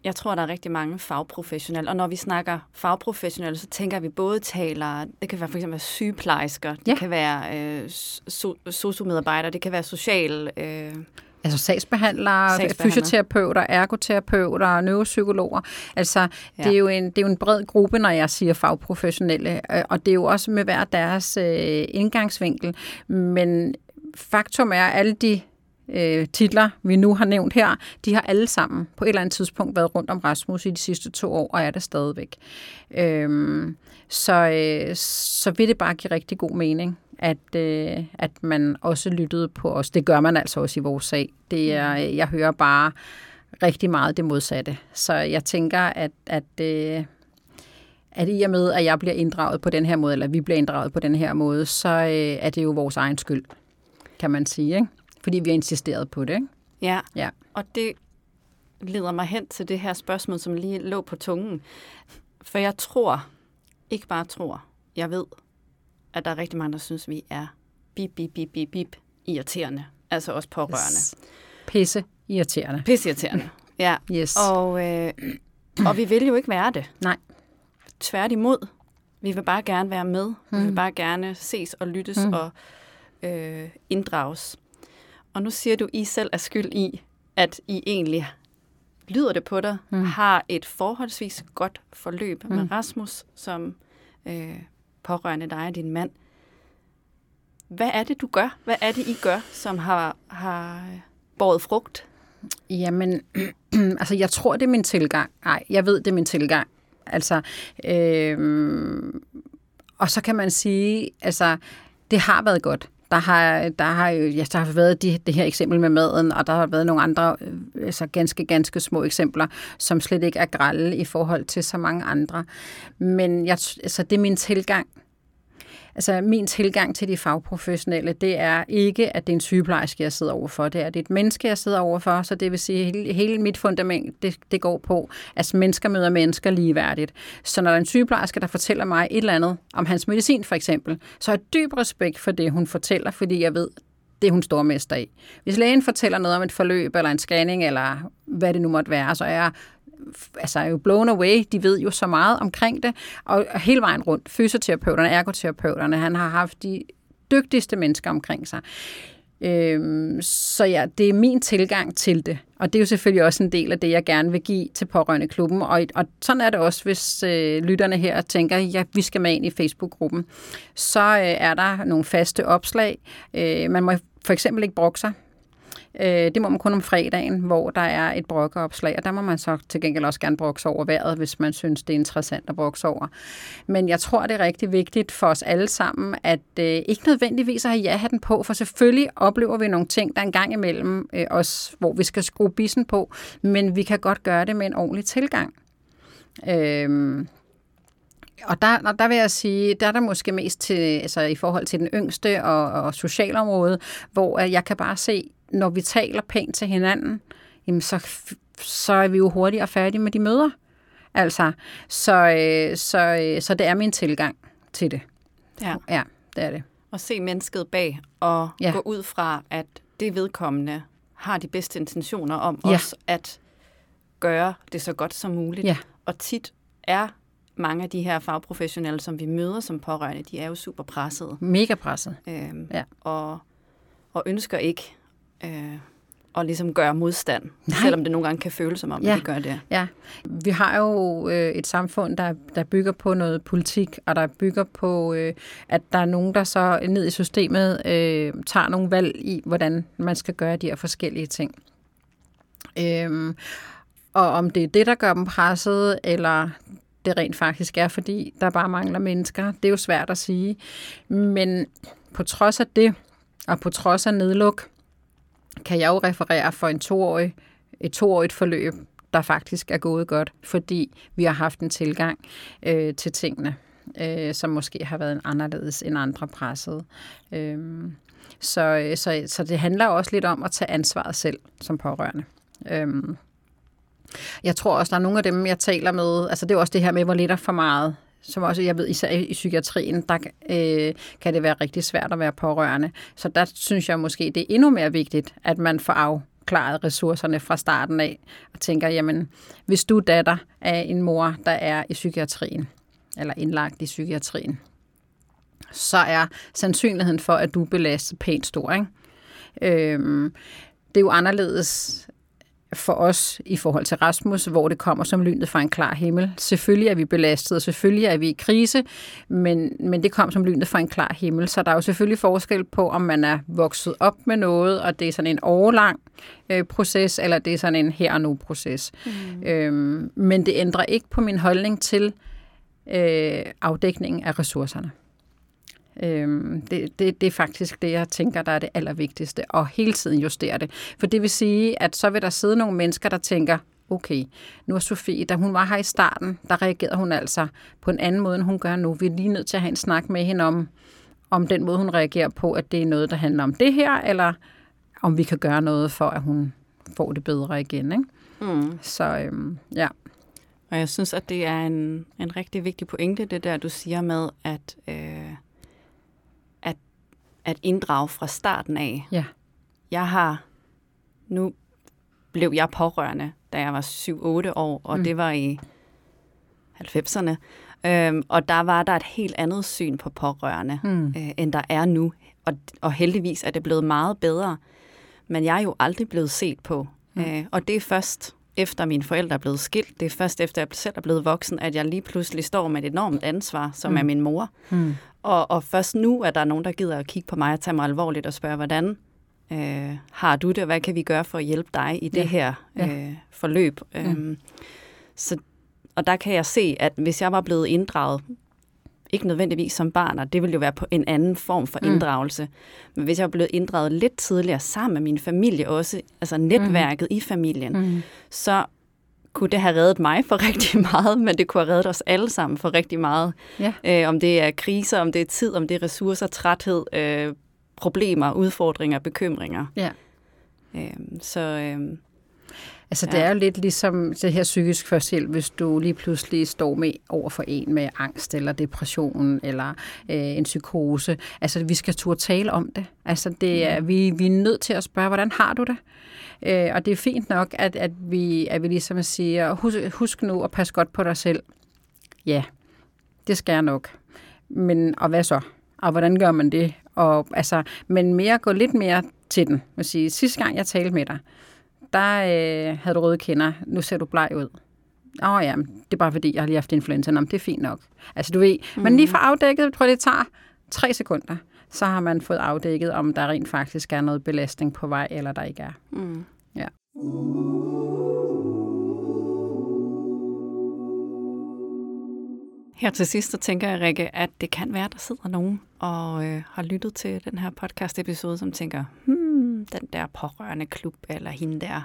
Jeg tror, der er rigtig mange fagprofessionelle, og når vi snakker fagprofessionelle, så tænker vi både taler, det kan være for eksempel sygeplejersker, det Ja. kan være øh, so- sociomedarbejdere, det kan være social... Øh, Altså sagsbehandlere, Sagsbehandlere. fysioterapeuter, ergoterapeuter, neuropsykologer. Altså, ja. Ja. det, er jo en, det er jo en bred gruppe, når jeg siger fagprofessionelle, øh, og det er jo også med hver deres øh, indgangsvinkel. Men faktum er, at alle de øh, titler, vi nu har nævnt her, de har alle sammen på et eller andet tidspunkt været rundt om Rasmus i de sidste to år, og er det stadigvæk. Øhm, så, øh, så vil det bare give rigtig god mening, at, øh, at man også lyttede på os. Det gør man altså også i vores sag. Det er, jeg hører bare rigtig meget det modsatte. Så jeg tænker, at, at, øh, at i og med, at jeg bliver inddraget på den her måde, eller vi bliver inddraget på den her måde, så øh, er det jo vores egen skyld, kan man sige. Ikke? Fordi vi har insisteret på det. Ikke? ja. Ja. Og det leder mig hen til det her spørgsmål, som lige lå på tungen. For jeg tror, ikke bare tror, jeg ved, at der er rigtig mange, der synes, vi er bip, bip, bip, bip, bip irriterende. Altså også pårørende. Pisse irriterende. Pisseirriterende. Ja. Yes. Og, øh, og vi vil jo ikke være det. Nej. Tværtimod. Vi vil bare gerne være med. Mm. Vi vil bare gerne ses og lyttes mm. og øh, inddrages. Og nu siger du, I selv er skyld i, at I egentlig, lyder det på dig, mm. har et forholdsvis godt forløb mm. med Rasmus, som øh, pårørende dig og din mand. Hvad er det, du gør? Hvad er det, I gør, som har, har båret frugt? Jamen, altså jeg tror, det er min tilgang. Nej, jeg ved, det er min tilgang. Altså, øhm, og så kan man sige, altså, det har været godt. Der har, der har jo ja, der har været de, det her eksempel med maden, og der har været nogle andre øh, altså ganske, ganske små eksempler, som slet ikke er grælde i forhold til så mange andre. Men jeg, altså, det er min tilgang. Altså min tilgang til de fagprofessionelle, det er ikke, at det er en sygeplejerske, jeg sidder overfor. Det er, at det er et menneske, jeg sidder overfor. Så det vil sige, at hele, hele mit fundament, det, det går på, at mennesker møder mennesker ligeværdigt. Så når der er en sygeplejerske, der fortæller mig et eller andet om hans medicin for eksempel, så har jeg dyb respekt for det, hun fortæller, fordi jeg ved, det er hun stormester i. Hvis lægen fortæller noget om et forløb, eller en scanning, eller hvad det nu måtte være, så er jeg altså er jo blown away. De ved jo så meget omkring det. Og hele vejen rundt, fysioterapeuterne, ergoterapeuterne, han har haft de dygtigste mennesker omkring sig. Øhm, så ja, det er min tilgang til det. Og det er jo selvfølgelig også en del af det, jeg gerne vil give til pårørende klubben. Og, og sådan er det også, hvis øh, lytterne her tænker, ja, vi skal med ind i Facebook-gruppen. Så øh, er der nogle faste opslag. Øh, man må for eksempel ikke brokke sig. Øh, det må man kun om fredagen, hvor der er et brokkeopslag, og der må man så til gengæld også gerne brokke over vejret, hvis man synes, det er interessant at brokke over. Men jeg tror, det er rigtig vigtigt for os alle sammen, at øh, ikke nødvendigvis at have ja-hatten på, for selvfølgelig oplever vi nogle ting, der er en gang imellem øh, os, hvor vi skal skrue bissen på, men vi kan godt gøre det med en ordentlig tilgang. Øh, og der, og der vil jeg sige, der er der måske mest til, altså i forhold til den yngste og, og socialområdet, hvor øh, jeg kan bare se, når vi taler pænt til hinanden, jamen så, så er vi jo hurtigere færdige med de møder. Altså, så, øh, så, øh, så det er min tilgang til det. Ja. Ja, det er det. Og se mennesket bag, og Ja. gå ud fra, at det vedkommende har de bedste intentioner om Ja. også at gøre det så godt som muligt. Ja. Og tit er mange af de her fagprofessionelle, som vi møder som pårørende, de er jo super pressede. Mega presset. Øhm, Ja. og, og ønsker ikke øh, at ligesom gøre modstand, Nej. Selvom det nogle gange kan føles som om, Ja. at de gør det. Ja, vi har jo øh, et samfund, der, der bygger på noget politik, og der bygger på, øh, at der er nogen, der så ned i systemet øh, tager nogle valg i, hvordan man skal gøre de her forskellige ting. Øhm, og om det er det, der gør dem presset, eller det rent faktisk er, fordi der bare mangler mennesker, det er jo svært at sige. Men på trods af det, og på trods af nedluk, kan jeg jo referere for en toårig, et toårigt forløb, der faktisk er gået godt, fordi vi har haft en tilgang øh, til tingene, øh, som måske har været en anderledes end andre pressede. Øh, så, så, så det handler også lidt om at tage ansvaret selv som pårørende. Øh, jeg tror også, der er nogle af dem, jeg taler med, altså det er også det her med, hvor lidt er for meget som også, jeg ved, især i psykiatrien, der øh, kan det være rigtig svært at være pårørende. Så der synes jeg måske, det er endnu mere vigtigt, at man får opklaret ressourcerne fra starten af, og tænker, jamen, hvis du er datter af en mor, der er i psykiatrien, eller indlagt i psykiatrien, så er sandsynligheden for, at du er belastet pænt stor. Ikke? Øhm, det er jo anderledes for os i forhold til Rasmus, hvor det kommer som lynet fra en klar himmel. Selvfølgelig er vi belastet, og selvfølgelig er vi i krise, men, men det kom som lynet fra en klar himmel. Så der er jo selvfølgelig forskel på, om man er vokset op med noget, og det er sådan en overlang øh, proces, eller det er sådan en her og nu proces. Mm. Øhm, men det ændrer ikke på min holdning til øh, afdækningen af ressourcerne. Øhm, det, det, det er faktisk det, jeg tænker, der er det allervigtigste, og hele tiden justere det. For det vil sige, at så vil der sidde nogle mennesker, der tænker, okay, nu er Sofie, da hun var her i starten, der reagerede hun altså på en anden måde, end hun gør nu. Vi er lige nødt til at have en snak med hende om, om den måde, hun reagerer på, at det er noget, der handler om det her, eller om vi kan gøre noget for, at hun får det bedre igen. Ikke? Mm. Så øhm, ja. Og jeg synes, at det er en, en rigtig vigtig pointe, det der, du siger med, at øh, at inddrage fra starten af. Ja. Jeg har, nu blev jeg pårørende, da jeg var 7-8 år, og mm. det var i 90'erne. Øhm, og der var der et helt andet syn på pårørende, mm. øh, end der er nu. Og, og heldigvis er det blevet meget bedre. Men jeg er jo aldrig blevet set på. Mm. Øh, og det er først efter mine forældre er blevet skilt, det er først efter jeg selv er blevet voksen, at jeg lige pludselig står med et enormt ansvar, som mm. er min mor. Mm. Og, og først nu er der nogen, der gider at kigge på mig og tage mig alvorligt og spørge, hvordan øh, har du det, og hvad kan vi gøre for at hjælpe dig i det ja. her øh, forløb? Mm. Øhm, så, og der kan jeg se, at hvis jeg var blevet inddraget, ikke nødvendigvis som barn, og det ville jo være på en anden form for mm. inddragelse, men hvis jeg var blevet inddraget lidt tidligere sammen med min familie også, altså netværket mm. i familien, mm. så kunne det have reddet mig for rigtig meget, men det kunne have reddet os alle sammen for rigtig meget. Ja. Øh, om det er kriser, om det er tid, om det er ressourcer, træthed, øh, problemer, udfordringer, bekymringer. Ja. Øh, så... Øh, Altså, ja. det er jo lidt ligesom det her psykisk førstehjælp, hvis du lige pludselig står med over for en med angst eller depression eller øh, en psykose. Altså, vi skal turde tale om det. Altså, det er, mm. vi, vi er nødt til at spørge, hvordan har du det? Øh, og det er fint nok, at, at, vi, at vi ligesom siger, husk, husk nu at passe godt på dig selv. Ja, det skal jeg nok. Men, og hvad så? Og hvordan gør man det? Og, altså, men mere gå lidt mere til den. Jeg sige, sidste gang jeg talte med dig, der øh, havde du røde kinder. Nu ser du bleg ud. Åh oh, ja, det er bare fordi, jeg har lige haft influenza. Nå, det er fint nok. Altså du ved, mm. men lige for afdækket, jeg tror det tager tre sekunder så har man fået afdækket, om der rent faktisk er noget belastning på vej, eller der ikke er. Mm. Ja. Her til sidst, så tænker jeg, Rikke, at det kan være, der sidder nogen og øh, har lyttet til den her podcast-episode, som tænker, hmm, den der pårørende klub, eller hende der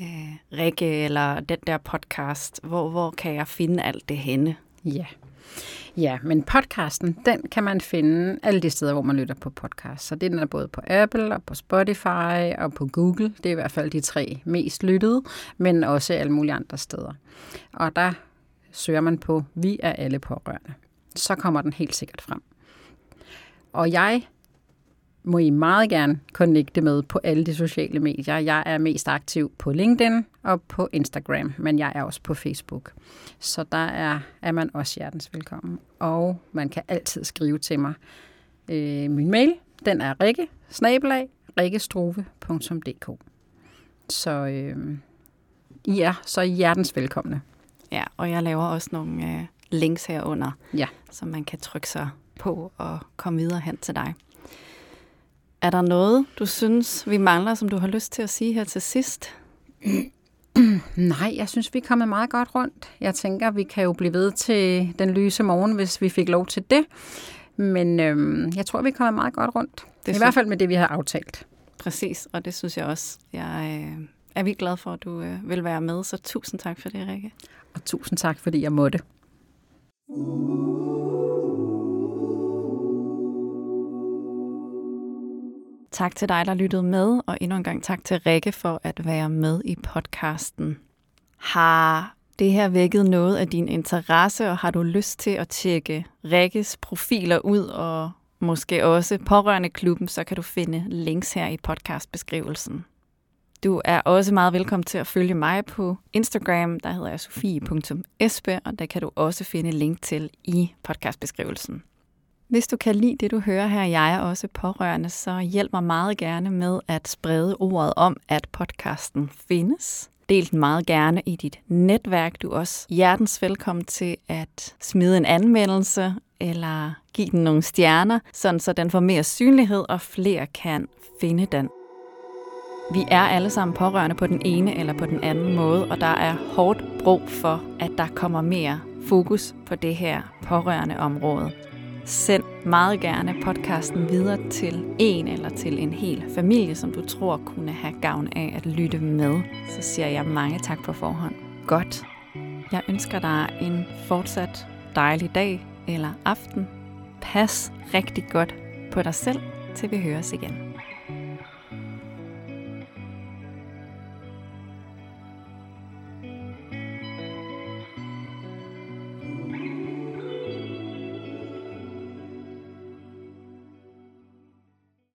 øh, Rikke, eller den der podcast, hvor, hvor kan jeg finde alt det henne? Ja. Ja, men podcasten, den kan man finde alle de steder, hvor man lytter på podcast. Så den er både på Apple og på Spotify og på Google. Det er i hvert fald de tre mest lyttede, men også alle mulige andre steder. Og der søger man på Vi er alle pårørende. Så kommer den helt sikkert frem. Og jeg må I meget gerne connecte med på alle de sociale medier. Jeg er mest aktiv på LinkedIn og på Instagram, men jeg er også på Facebook. Så der er, er man også hjertens velkommen. Og man kan altid skrive til mig. Øh, min mail, den er rikke, snabelag, rikkestruve.dk. Så øh, I er så hjertens velkomne. Ja, og jeg laver også nogle øh, links herunder, ja. som man kan trykke sig på og komme videre hen til dig. Er der noget, du synes, vi mangler, som du har lyst til at sige her til sidst? Nej, jeg synes, vi er kommet meget godt rundt. Jeg tænker, vi kan jo blive ved til den lyse morgen, hvis vi fik lov til det. Men øhm, jeg tror, vi er kommet meget godt rundt. Det I hvert fald med det, vi har aftalt. Præcis, og det synes jeg også. Jeg øh, er vi glad for, at du øh, vil være med, så tusind tak for det, Rikke. Og tusind tak, fordi jeg måtte. Tak til dig, der lyttede med, og endnu en gang tak til Rikke for at være med i podcasten. Har det her vækket noget af din interesse, og har du lyst til at tjekke Rikkes profiler ud, og måske også pårørende klubben, så kan du finde links her i podcastbeskrivelsen. Du er også meget velkommen til at følge mig på Instagram. Der hedder jeg sofie.espe, og der kan du også finde link til i podcastbeskrivelsen. Hvis du kan lide det, du hører her, jeg er også pårørende, så hjælp mig meget gerne med at sprede ordet om, at podcasten findes. Del den meget gerne i dit netværk. Du er også hjertens velkommen til at smide en anmeldelse eller give den nogle stjerner, sådan så den får mere synlighed, og flere kan finde den. Vi er alle sammen pårørende på den ene eller på den anden måde, og der er hårdt brug for, at der kommer mere fokus på det her pårørende område. Send meget gerne podcasten videre til en eller til en hel familie, som du tror kunne have gavn af at lytte med. Så siger jeg mange tak på forhånd. Godt. Jeg ønsker dig en fortsat dejlig dag eller aften. Pas rigtig godt på dig selv, til vi høres igen.